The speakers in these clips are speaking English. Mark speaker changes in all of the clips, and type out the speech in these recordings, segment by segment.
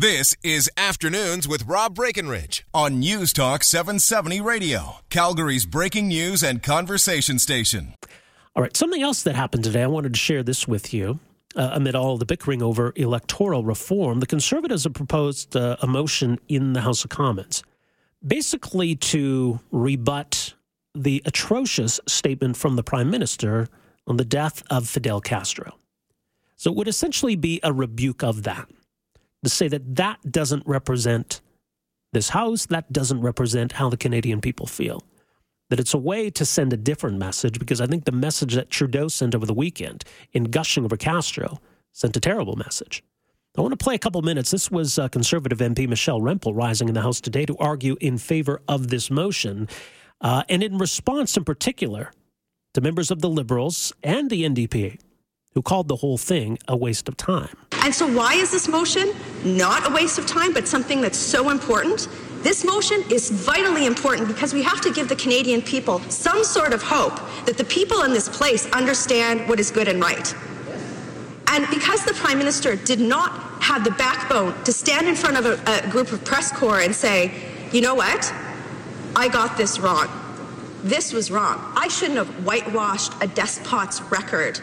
Speaker 1: This is Afternoons with Rob Breckenridge on News Talk 770 Radio, Calgary's breaking news and conversation station.
Speaker 2: All right, something else that happened today, I wanted to share this with you. Uh, amid all the bickering over electoral reform, the Conservatives have proposed uh, a motion in the House of Commons, basically to rebut the atrocious statement from the Prime Minister on the death of Fidel Castro. So it would essentially be a rebuke of that to say that that doesn't represent this House, that doesn't represent how the Canadian people feel. That it's a way to send a different message because I think the message that Trudeau sent over the weekend in gushing over Castro sent a terrible message. I want to play a couple minutes. This was uh, Conservative MP Michelle Rempel rising in the House today to argue in favor of this motion. Uh, and in response, in particular, to members of the Liberals and the NDP who called the whole thing a waste of time.
Speaker 3: And so, why is this motion not a waste of time, but something that's so important? This motion is vitally important because we have to give the Canadian people some sort of hope that the people in this place understand what is good and right. And because the Prime Minister did not have the backbone to stand in front of a, a group of press corps and say, you know what, I got this wrong. This was wrong. I shouldn't have whitewashed a despot's record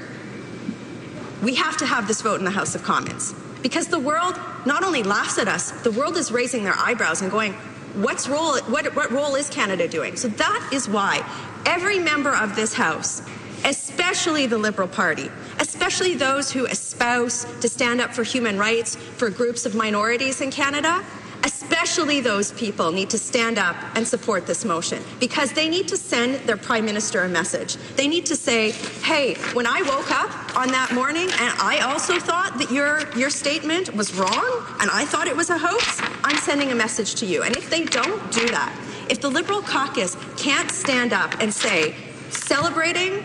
Speaker 3: we have to have this vote in the House of Commons because the world not only laughs at us, the world is raising their eyebrows and going, What's role, what, what role is Canada doing? So that is why every member of this House, especially the Liberal Party, especially those who espouse to stand up for human rights for groups of minorities in Canada, especially those people, need to stand up and support this motion because they need to send their prime minister a message. They need to say, hey, when I woke up on that morning and I also thought that your, your statement was wrong and I thought it was a hoax, I'm sending a message to you. And if they don't do that, if the Liberal caucus can't stand up and say, celebrating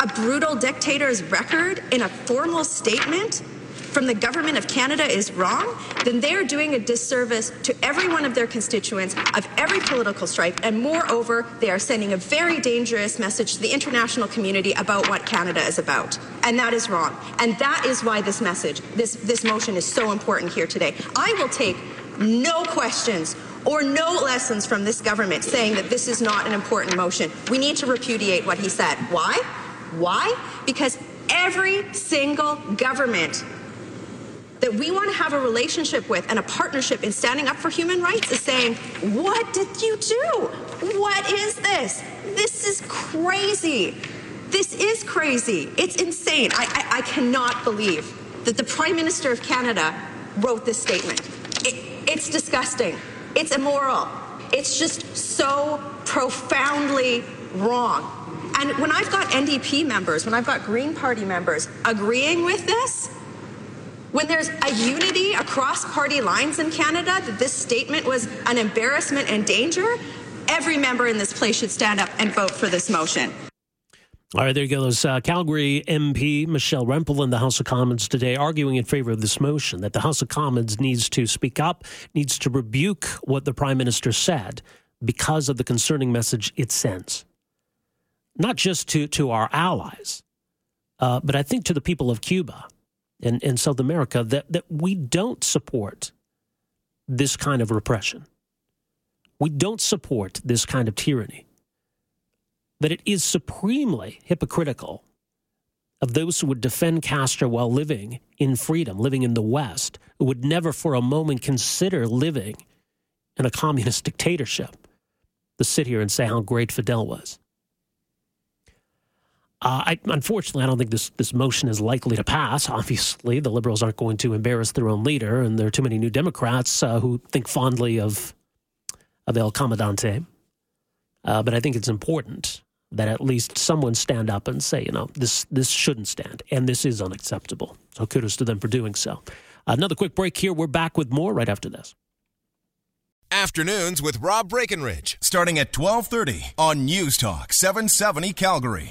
Speaker 3: a brutal dictator's record in a formal statement from the government of Canada is wrong, then they are doing a disservice to every one of their constituents of every political stripe. And moreover, they are sending a very dangerous message to the international community about what Canada is about. And that is wrong. And that is why this message, this, this motion is so important here today. I will take no questions or no lessons from this government saying that this is not an important motion. We need to repudiate what he said. Why? Why? Because every single government that we want to have a relationship with and a partnership in standing up for human rights is saying, What did you do? What is this? This is crazy. This is crazy. It's insane. I, I, I cannot believe that the Prime Minister of Canada wrote this statement. It, it's disgusting. It's immoral. It's just so profoundly wrong. And when I've got NDP members, when I've got Green Party members agreeing with this, when there's a unity across party lines in Canada that this statement was an embarrassment and danger, every member in this place should stand up and vote for this motion.
Speaker 2: All right, there you goes uh, Calgary MP Michelle Rempel in the House of Commons today arguing in favor of this motion that the House of Commons needs to speak up, needs to rebuke what the Prime Minister said because of the concerning message it sends. Not just to, to our allies, uh, but I think to the people of Cuba in, in South America that, that we don't support this kind of repression. We don't support this kind of tyranny. That it is supremely hypocritical of those who would defend Castro while living in freedom, living in the West, who would never for a moment consider living in a communist dictatorship, to sit here and say how great Fidel was. Uh, I, unfortunately, I don't think this, this motion is likely to pass. Obviously, the Liberals aren't going to embarrass their own leader, and there are too many new Democrats uh, who think fondly of, of El Comandante. Uh, but I think it's important that at least someone stand up and say, you know, this, this shouldn't stand, and this is unacceptable. So kudos to them for doing so. Another quick break here. We're back with more right after this.
Speaker 1: Afternoons with Rob Breckenridge, starting at 1230 on News Talk 770 Calgary.